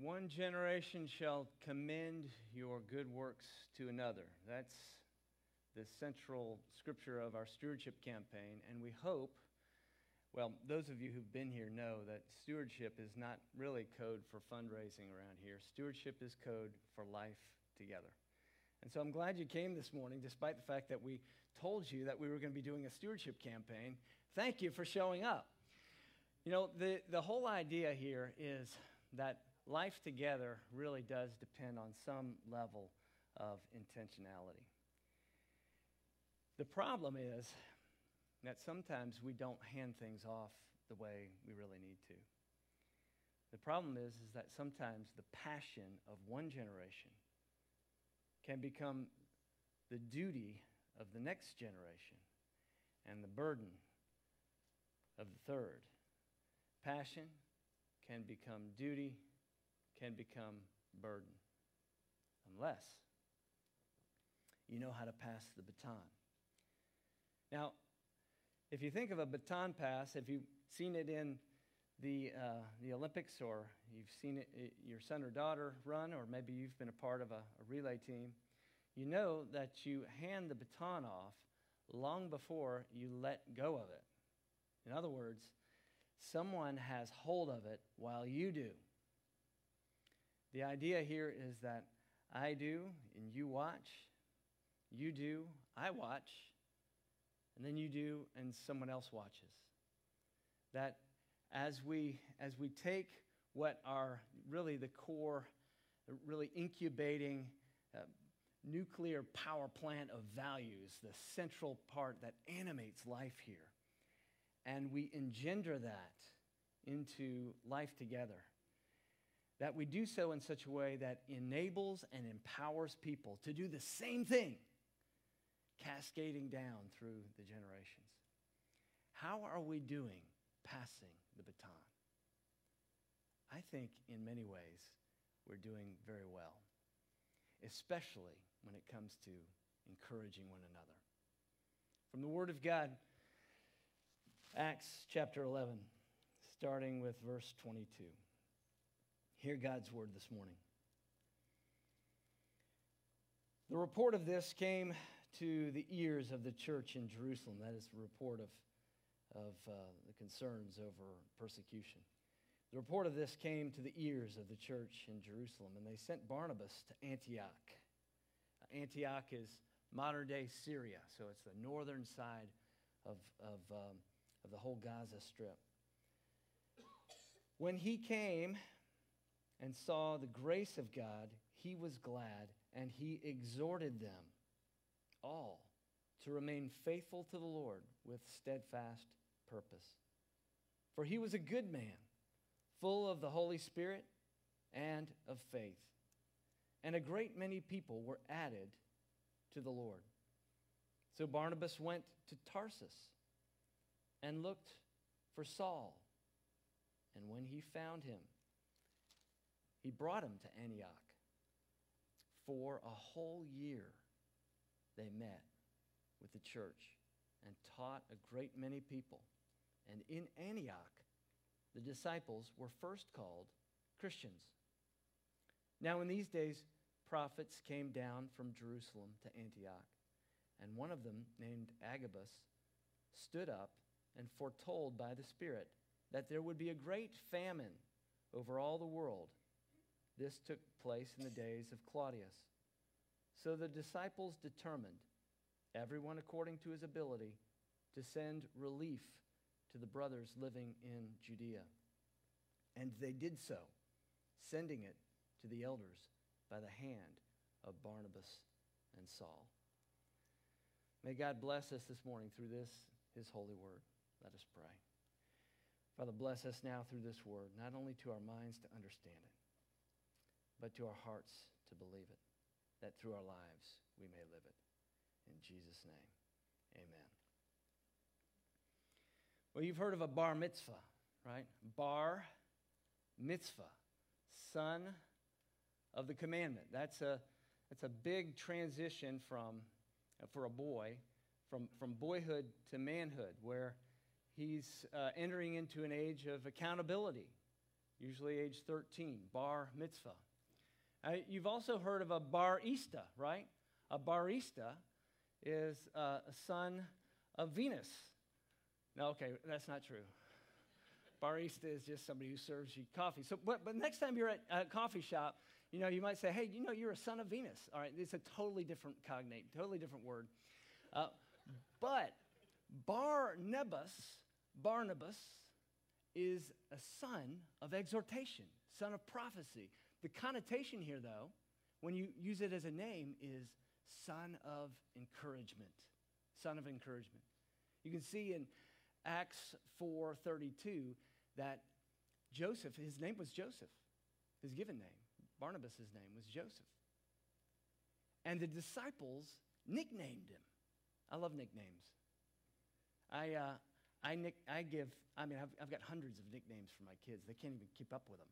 One generation shall commend your good works to another. That's the central scripture of our stewardship campaign, and we hope. Well, those of you who've been here know that stewardship is not really code for fundraising around here. Stewardship is code for life together. And so I'm glad you came this morning, despite the fact that we told you that we were going to be doing a stewardship campaign. Thank you for showing up. You know, the, the whole idea here is that life together really does depend on some level of intentionality. The problem is that sometimes we don't hand things off the way we really need to. The problem is, is that sometimes the passion of one generation can become the duty of the next generation and the burden of the third. Passion can become duty can become burden unless you know how to pass the baton. Now, if you think of a baton pass, if you've seen it in the, uh, the Olympics or you've seen it, it, your son or daughter run, or maybe you've been a part of a, a relay team, you know that you hand the baton off long before you let go of it. In other words, someone has hold of it while you do. The idea here is that I do and you watch, you do, I watch, and then you do and someone else watches. That as we as we take what are really the core, really incubating uh, nuclear power plant of values, the central part that animates life here, and we engender that into life together that we do so in such a way that enables and empowers people to do the same thing, cascading down through the generations. How are we doing passing the baton? I think in many ways we're doing very well, especially when it comes to encouraging one another. From the Word of God, Acts chapter 11, starting with verse 22. Hear God's word this morning. The report of this came to the ears of the church in Jerusalem. That is the report of, of uh, the concerns over persecution. The report of this came to the ears of the church in Jerusalem, and they sent Barnabas to Antioch. Antioch is modern day Syria, so it's the northern side of, of, um, of the whole Gaza Strip. When he came, and saw the grace of God, he was glad and he exhorted them all to remain faithful to the Lord with steadfast purpose. For he was a good man, full of the Holy Spirit and of faith. And a great many people were added to the Lord. So Barnabas went to Tarsus and looked for Saul. And when he found him, he brought him to Antioch. For a whole year, they met with the church and taught a great many people. And in Antioch, the disciples were first called Christians. Now, in these days, prophets came down from Jerusalem to Antioch, and one of them, named Agabus, stood up and foretold by the Spirit that there would be a great famine over all the world this took place in the days of Claudius. So the disciples determined, everyone according to his ability, to send relief to the brothers living in Judea. And they did so, sending it to the elders by the hand of Barnabas and Saul. May God bless us this morning through this, his holy word. Let us pray. Father, bless us now through this word, not only to our minds to understand it, but to our hearts to believe it, that through our lives we may live it. In Jesus' name, amen. Well, you've heard of a bar mitzvah, right? Bar mitzvah, son of the commandment. That's a, that's a big transition from, for a boy, from, from boyhood to manhood, where he's uh, entering into an age of accountability usually age 13, bar mitzvah. Uh, you've also heard of a barista, right? A barista is uh, a son of Venus. No, okay, that's not true. Barista is just somebody who serves you coffee. So, but, but next time you're at a coffee shop, you know, you might say, hey, you know, you're a son of Venus. All right, it's a totally different cognate, totally different word. Uh, but Barnabas, Barnabas is a son of exhortation, son of prophecy. The connotation here, though, when you use it as a name, is son of encouragement. Son of encouragement. You can see in Acts 4:32 that Joseph, his name was Joseph, his given name. Barnabas' name was Joseph. And the disciples nicknamed him. I love nicknames. I, uh, I, nick, I give, I mean, I've, I've got hundreds of nicknames for my kids. They can't even keep up with them.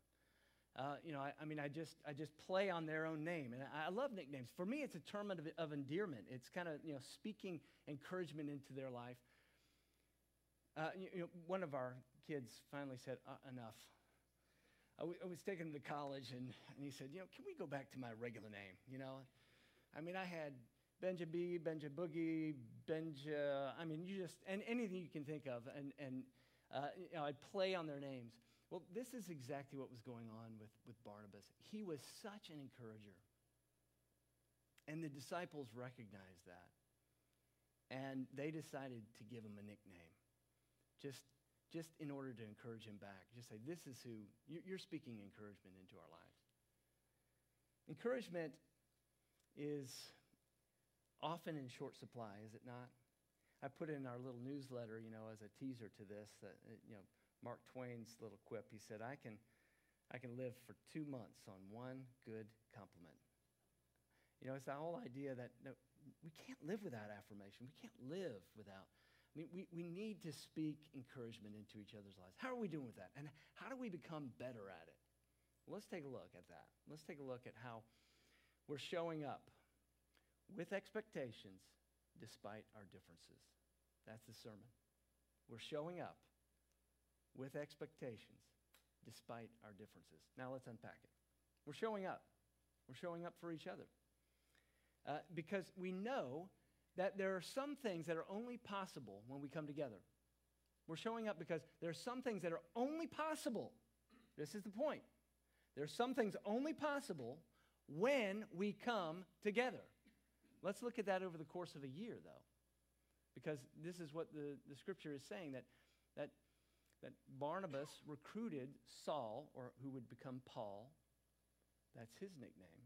Uh, you know, I, I, mean, I just, I just play on their own name. And I, I love nicknames. For me, it's a term of, of endearment. It's kind of, you know, speaking encouragement into their life. Uh, you, you know, one of our kids finally said, uh, enough. I, w- I was taking him to college, and, and he said, you know, can we go back to my regular name, you know? I mean, I had Benja B, Benja Boogie, Benja, I mean, you just, and anything you can think of. And, and uh, you know, I'd play on their names. Well, this is exactly what was going on with, with Barnabas. He was such an encourager. And the disciples recognized that. And they decided to give him a nickname, just, just in order to encourage him back. Just say, This is who, you're speaking encouragement into our lives. Encouragement is often in short supply, is it not? I put in our little newsletter, you know, as a teaser to this, that, you know, Mark Twain's little quip. He said, I can, I can live for two months on one good compliment. You know, it's that whole idea that no, we can't live without affirmation. We can't live without. I mean, we, we need to speak encouragement into each other's lives. How are we doing with that? And how do we become better at it? Let's take a look at that. Let's take a look at how we're showing up with expectations despite our differences. That's the sermon. We're showing up with expectations despite our differences. Now let's unpack it. We're showing up. We're showing up for each other. Uh, because we know that there are some things that are only possible when we come together. We're showing up because there are some things that are only possible. This is the point. There are some things only possible when we come together. Let's look at that over the course of a year, though, because this is what the, the scripture is saying that, that, that Barnabas recruited Saul, or who would become Paul. That's his nickname.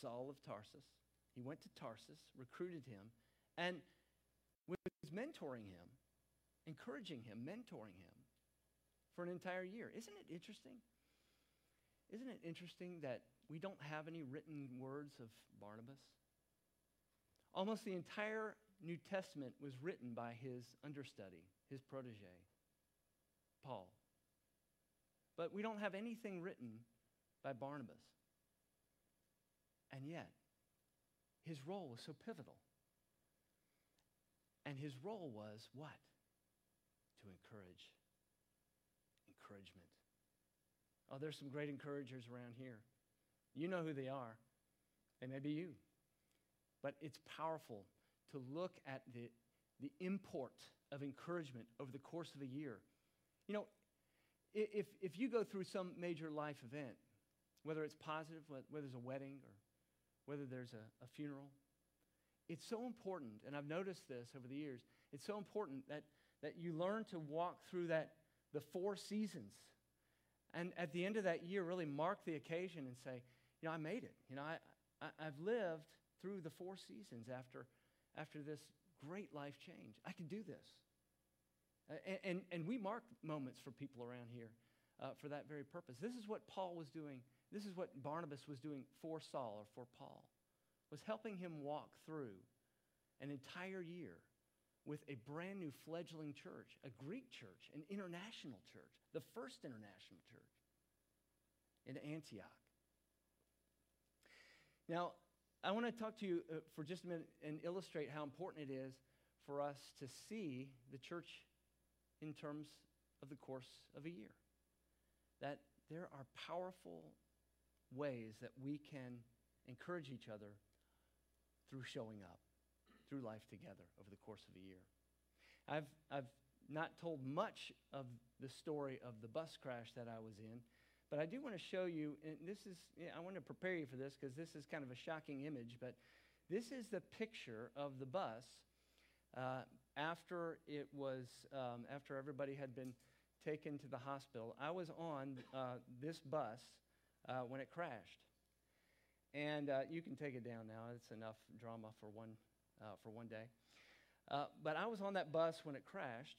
Saul of Tarsus. He went to Tarsus, recruited him, and was mentoring him, encouraging him, mentoring him for an entire year. Isn't it interesting? Isn't it interesting that we don't have any written words of Barnabas? Almost the entire New Testament was written by his understudy, his protege, Paul. But we don't have anything written by Barnabas. And yet, his role was so pivotal. And his role was what? To encourage. Encouragement. Oh, there's some great encouragers around here. You know who they are. They may be you. But it's powerful to look at the, the import of encouragement over the course of a year. You know, if, if you go through some major life event, whether it's positive, whether there's a wedding or whether there's a, a funeral, it's so important, and I've noticed this over the years, it's so important that, that you learn to walk through that, the four seasons. And at the end of that year, really mark the occasion and say, you know, I made it. You know, I, I, I've lived through the four seasons after, after this great life change. I can do this. And, and, and, we mark moments for people around here uh, for that very purpose. This is what Paul was doing. This is what Barnabas was doing for Saul or for Paul, was helping him walk through an entire year with a brand new fledgling church, a Greek church, an international church, the first international church in Antioch. Now, I want to talk to you uh, for just a minute and illustrate how important it is for us to see the church in terms of the course of a year. that there are powerful ways that we can encourage each other through showing up, through life together over the course of a year. I've, I've not told much of the story of the bus crash that I was in, but I do want to show you, and this is, I want to prepare you for this because this is kind of a shocking image, but this is the picture of the bus uh, after it was, um, after everybody had been taken to the hospital. I was on uh, this bus uh, when it crashed. And uh, you can take it down now. It's enough drama for one, uh, for one day. Uh, but I was on that bus when it crashed,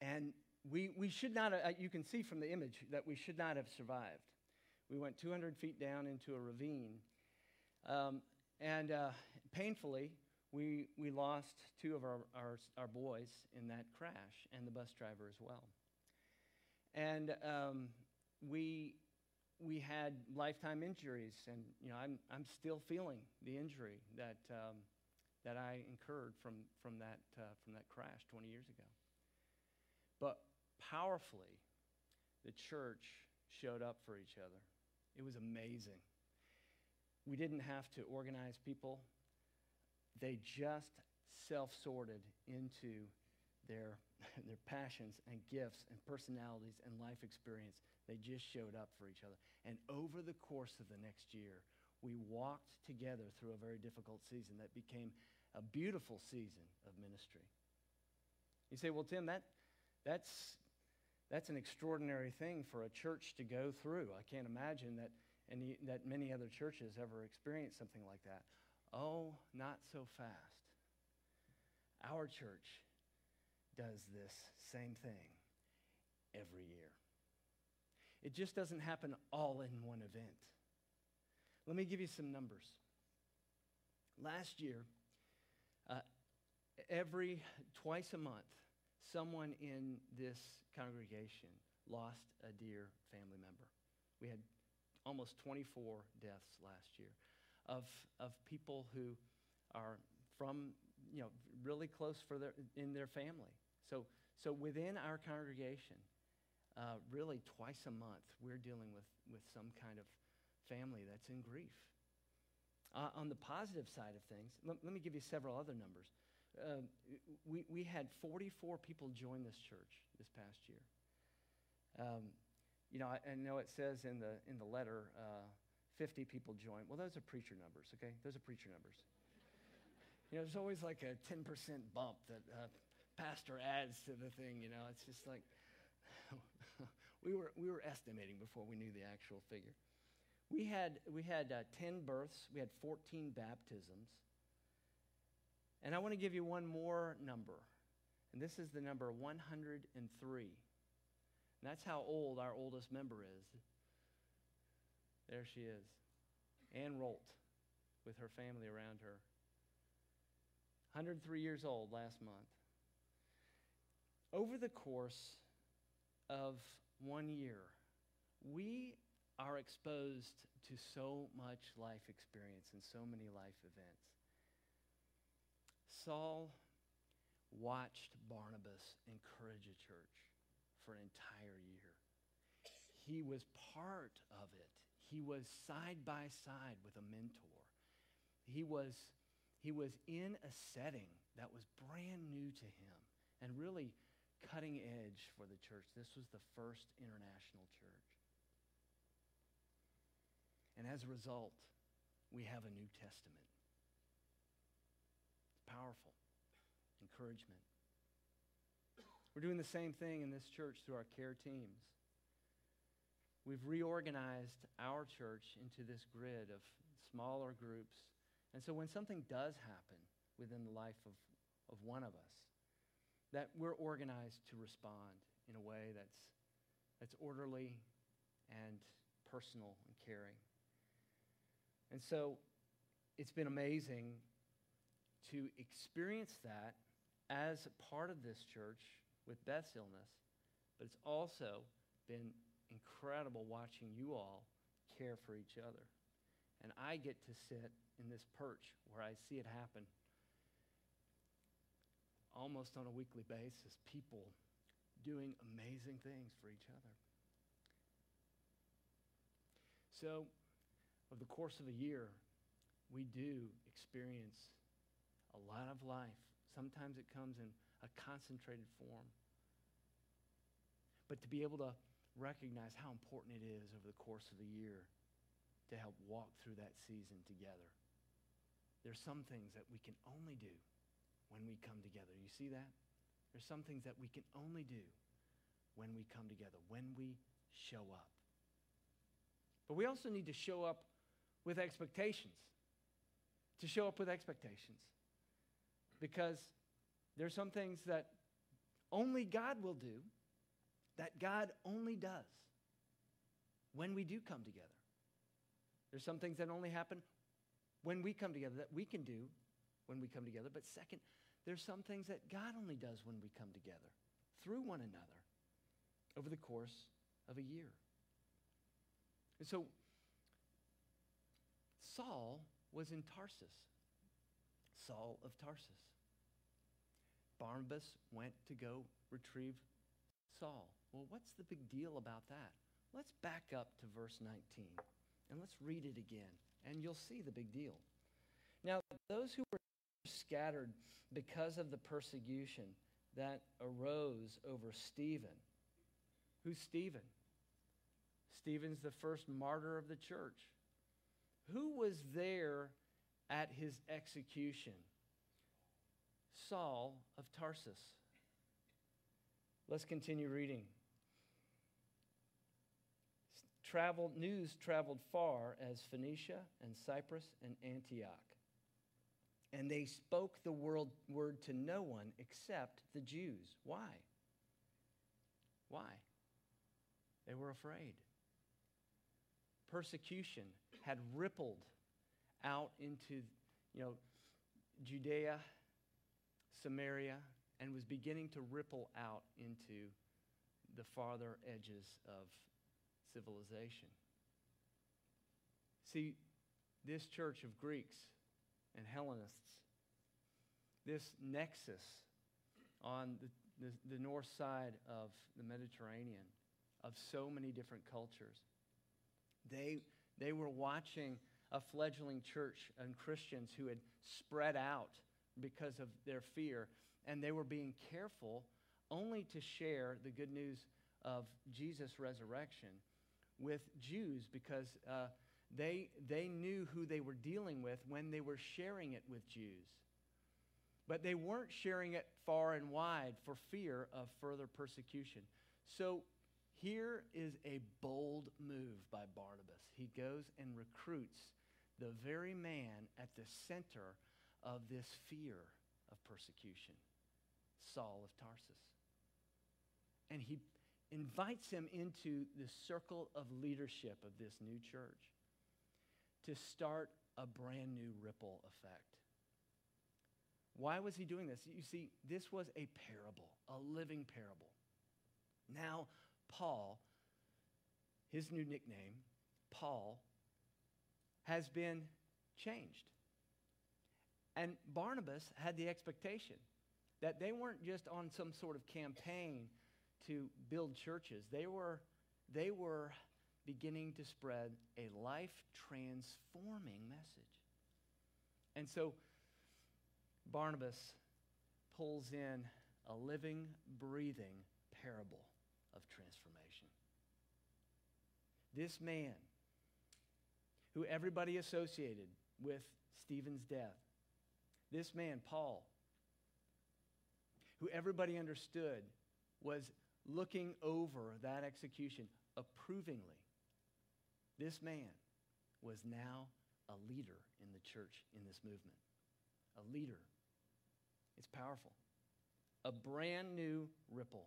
and we, we should not, uh, you can see from the image that we should not have survived. We went 200 feet down into a ravine, um, and painfully, we, we lost two of our, our, our boys in that crash, and the bus driver as well. And um, we, we had lifetime injuries, and you know, I'm, I'm still feeling the injury that, um, that I incurred from, from, that, uh, from that crash 20 years ago. But powerfully, the church showed up for each other. It was amazing. We didn't have to organize people, they just self sorted into their, their passions and gifts and personalities and life experience they just showed up for each other. And over the course of the next year, we walked together through a very difficult season that became a beautiful season of ministry. You say, well, Tim, that, that's, that's an extraordinary thing for a church to go through. I can't imagine that, any, that many other churches ever experienced something like that. Oh, not so fast. Our church does this same thing every year. It just doesn't happen all in one event. Let me give you some numbers. Last year, uh, every twice a month, someone in this congregation lost a dear family member. We had almost 24 deaths last year of, of people who are from, you know, really close for their, in their family. So, so within our congregation, uh, really twice a month, we're dealing with, with some kind of family that's in grief. Uh, on the positive side of things, let, let me give you several other numbers. Uh, we, we had 44 people join this church this past year. Um, you know, I, I, know it says in the, in the letter uh, 50 people join. Well, those are preacher numbers, okay? Those are preacher numbers. you know, there's always like a 10% bump that uh, pastor adds to the thing, you know. It's just like, we, were, we were estimating before we knew the actual figure. We had, we had uh, 10 births, we had 14 baptisms. And I want to give you one more number. And this is the number 103. And that's how old our oldest member is. There she is. Ann Rolt with her family around her. 103 years old last month. Over the course of one year, we are exposed to so much life experience and so many life events. Saul watched Barnabas encourage a church for an entire year. He was part of it. He was side by side with a mentor. He was, he was in a setting that was brand new to him and really cutting edge for the church. This was the first international church. And as a result, we have a New Testament. It's powerful. Encouragement. We're doing the same thing in this church through our care teams. We've reorganized our church into this grid of smaller groups. And so when something does happen within the life of, of one of us, that we're organized to respond in a way that's, that's orderly and personal and caring. And so it's been amazing to experience that as part of this church with Beth's illness, but it's also been incredible watching you all care for each other. And I get to sit in this perch where I see it happen almost on a weekly basis, people doing amazing things for each other. So, over the course of a year, we do experience a lot of life. Sometimes it comes in a concentrated form. But to be able to recognize how important it is over the course of the year to help walk through that season together. There's some things that we can only do when we come together. You see that? There's some things that we can only do when we come together, when we show up. But we also need to show up with expectations. To show up with expectations. Because there's some things that only God will do, that God only does when we do come together. There's some things that only happen when we come together that we can do when we come together. But second, there's some things that God only does when we come together through one another over the course of a year. And so Saul was in Tarsus. Saul of Tarsus. Barnabas went to go retrieve Saul. Well, what's the big deal about that? Let's back up to verse 19 and let's read it again, and you'll see the big deal. Now, those who were scattered because of the persecution that arose over Stephen. Who's Stephen? Stephen's the first martyr of the church. Who was there at his execution? Saul of Tarsus. Let's continue reading. Traveled, news traveled far as Phoenicia and Cyprus and Antioch. And they spoke the word, word to no one except the Jews. Why? Why? They were afraid. Persecution had rippled out into, you know, Judea, Samaria, and was beginning to ripple out into the farther edges of civilization. See, this church of Greeks and Hellenists, this nexus on the, the, the, north side of the Mediterranean of so many different cultures, they, they were watching a fledgling church and Christians who had spread out because of their fear, and they were being careful only to share the good news of Jesus' resurrection with Jews because uh, they, they knew who they were dealing with when they were sharing it with Jews. But they weren't sharing it far and wide for fear of further persecution. So here is a bold move by Barnabas. He goes and recruits the very man at the center of this fear of persecution, Saul of Tarsus. And he invites him into the circle of leadership of this new church to start a brand new ripple effect. Why was he doing this? You see, this was a parable, a living parable. Now, Paul, his new nickname, Paul, has been changed. And Barnabas had the expectation that they weren't just on some sort of campaign to build churches. They were, they were beginning to spread a life transforming message. And so Barnabas pulls in a living, breathing parable of transformation. This man, who everybody associated with Stephen's death, this man, Paul, who everybody understood was looking over that execution approvingly. This man was now a leader in the church in this movement. A leader. It's powerful. A brand new ripple.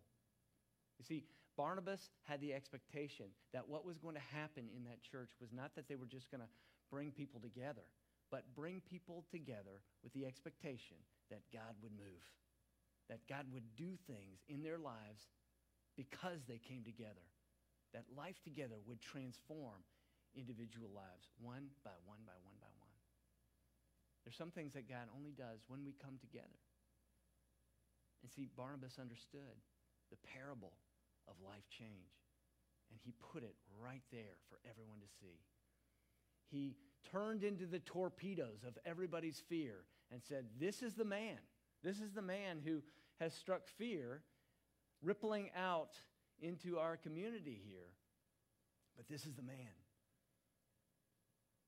You see, Barnabas had the expectation that what was going to happen in that church was not that they were just going to bring people together, but bring people together with the expectation that God would move, that God would do things in their lives because they came together. That life together would transform individual lives, one by one by one by one. There's some things that God only does when we come together. And see, Barnabas understood the parable of life change. and he put it right there for everyone to see. He turned into the torpedoes of everybody's fear and said, This is the man. This is the man who has struck fear, rippling out into our community here. But this is the man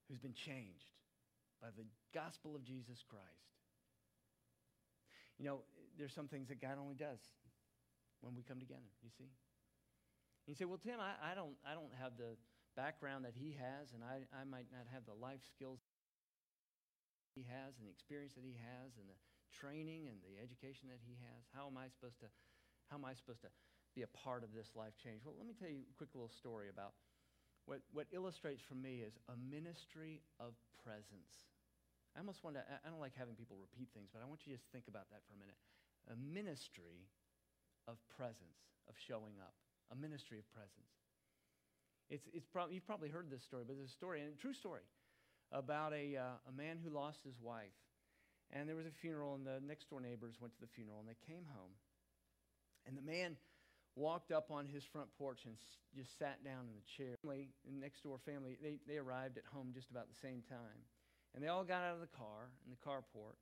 who's been changed by the gospel of Jesus Christ. You know, there's some things that God only does when we come together, you see? You say, well, Tim, I, I, don't, I don't have the background that he has, and I, I might not have the life skills he has, and the experience that he has, and the training and the education that he has. How am I supposed to, how am I supposed to be a part of this life change? Well, let me tell you a quick little story about what, what illustrates for me is a ministry of presence. I almost want to, I don't like having people repeat things, but I want you to just think about that for a minute. A ministry of presence, of showing up, a ministry of presence. It's, it's prob- you've probably heard this story, but it's a story, and a true story, about a, uh, a man who lost his wife. And there was a funeral, and the next door neighbors went to the funeral, and they came home. And the man walked up on his front porch and just sat down in the chair. The next door family, they, they arrived at home just about the same time. And they all got out of the car in the carport.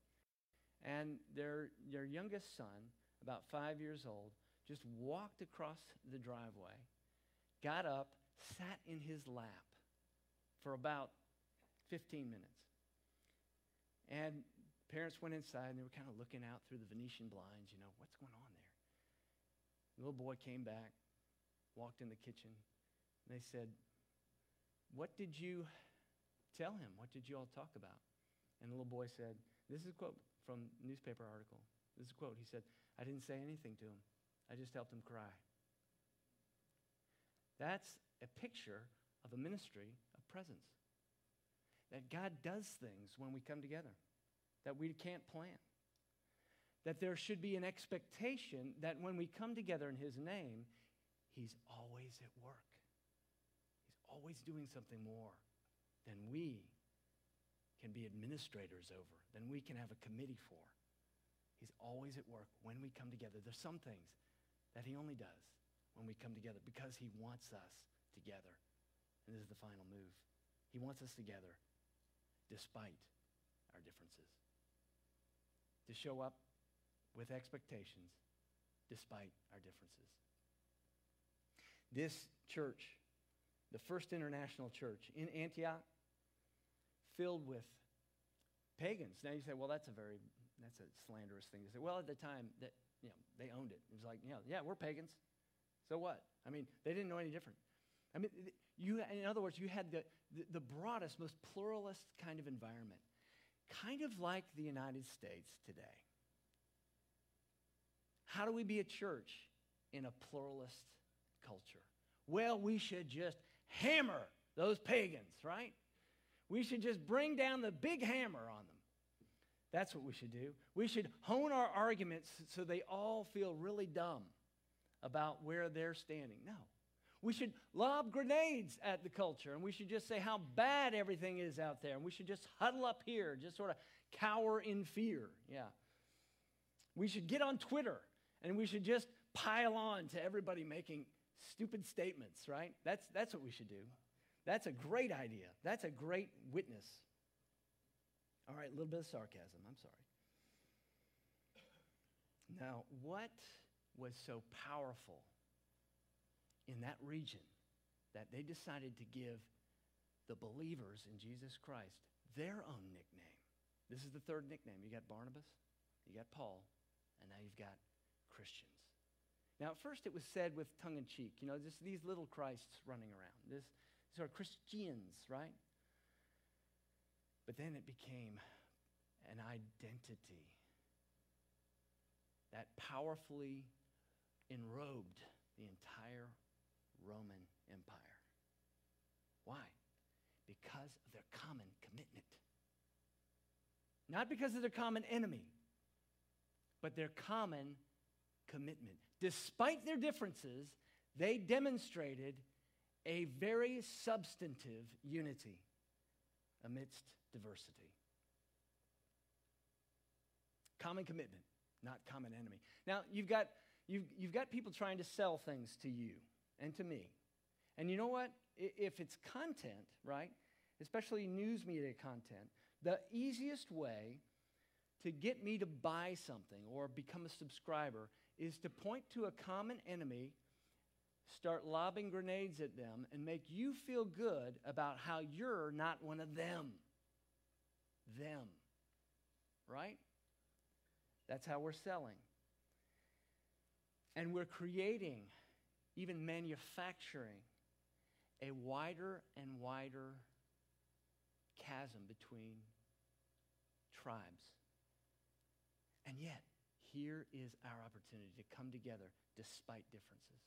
And their, their youngest son, about five years old, just walked across the driveway, got up, sat in his lap for about 15 minutes. And parents went inside and they were kind of looking out through the Venetian blinds, you know, what's going on there? The little boy came back, walked in the kitchen, and they said, What did you tell him? What did you all talk about? And the little boy said, This is a quote from newspaper article. This is a quote. He said, I didn't say anything to him. I just helped him cry. That's a picture of a ministry of presence. That God does things when we come together that we can't plan that there should be an expectation that when we come together in His name, He's always at work. He's always doing something more than we can be administrators over, than we can have a committee for. He's always at work when we come together. There's some things that He only does when we come together because He wants us together. And this is the final move. He wants us together despite our differences. To show up with expectations despite our differences. This church, the first international church in Antioch, filled with pagans. Now you say, well, that's a very that's a slanderous thing to say. Well, at the time that you know they owned it. It was like, you know, yeah, we're pagans. So what? I mean, they didn't know any different. I mean, you in other words, you had the, the, the broadest, most pluralist kind of environment, kind of like the United States today. How do we be a church in a pluralist culture? Well, we should just hammer those pagans, right? We should just bring down the big hammer on them. That's what we should do. We should hone our arguments so they all feel really dumb about where they're standing. No. We should lob grenades at the culture and we should just say how bad everything is out there and we should just huddle up here, just sort of cower in fear. Yeah. We should get on Twitter and we should just pile on to everybody making stupid statements, right? That's, that's what we should do. That's a great idea. That's a great witness. All right, a little bit of sarcasm. I'm sorry. Now, what was so powerful in that region that they decided to give the believers in Jesus Christ their own nickname? This is the third nickname. You got Barnabas, you got Paul, and now you've got Christians. Now, at first it was said with tongue in cheek, you know, just these little Christs running around. This, these are Christians, right? But then it became an identity that powerfully enrobed the entire Roman Empire. Why? Because of their common commitment. Not because of their common enemy, but their common commitment. Despite their differences, they demonstrated a very substantive unity amidst diversity. Common commitment, not common enemy. Now, you've got, you've, you've got people trying to sell things to you and to me. And you know what? If it's content, right, especially news media content, the easiest way to get me to buy something or become a subscriber is to point to a common enemy, start lobbing grenades at them, and make you feel good about how you're not one of them. Them. Right? That's how we're selling. And we're creating, even manufacturing, a wider and wider chasm between tribes. And yet, here is our opportunity to come together despite differences.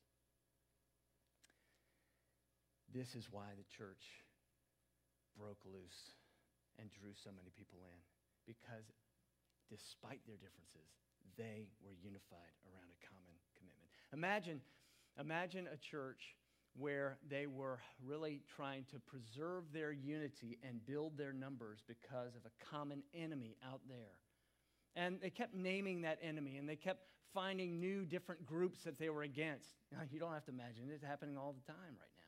This is why the church broke loose and drew so many people in. Because despite their differences, they were unified around a common commitment. Imagine, imagine a church where they were really trying to preserve their unity and build their numbers because of a common enemy out there. And they kept naming that enemy and they kept finding new different groups that they were against. Now, you don't have to imagine it's happening all the time right now.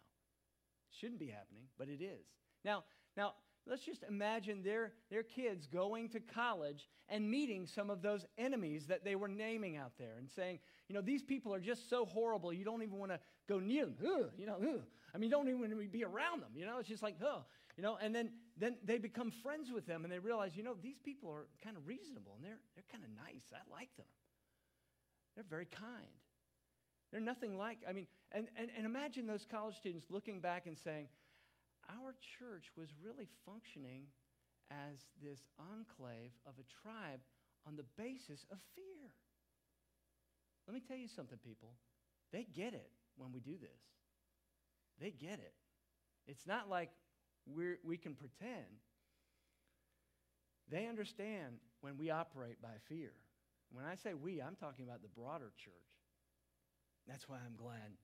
Shouldn't be happening, but it is. Now, now let's just imagine their, their kids going to college and meeting some of those enemies that they were naming out there and saying, you know, these people are just so horrible, you don't even want to go near them. Ugh, you know, ugh. I mean, you don't even want to be around them. You know, it's just like, oh, you know, and then, then they become friends with them and they realize, you know, these people are kind of reasonable and they're, they're kind of nice. I like them. They're very kind. They're nothing like, I mean, and, and, and imagine those college students looking back and saying, our church was really functioning as this enclave of a tribe on the basis of fear. Let me tell you something, people. They get it when we do this. They get it. It's not like we're, we can pretend. They understand when we operate by fear. When I say we, I'm talking about the broader church. That's why I'm glad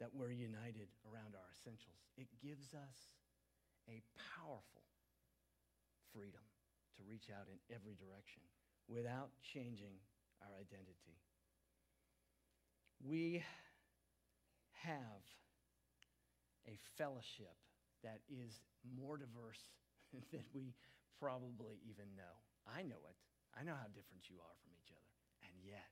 that we're united around our essentials. It gives us a powerful freedom to reach out in every direction without changing our identity. We have a fellowship that is more diverse than we probably even know. I know it. I know how different you are from each other. And yet,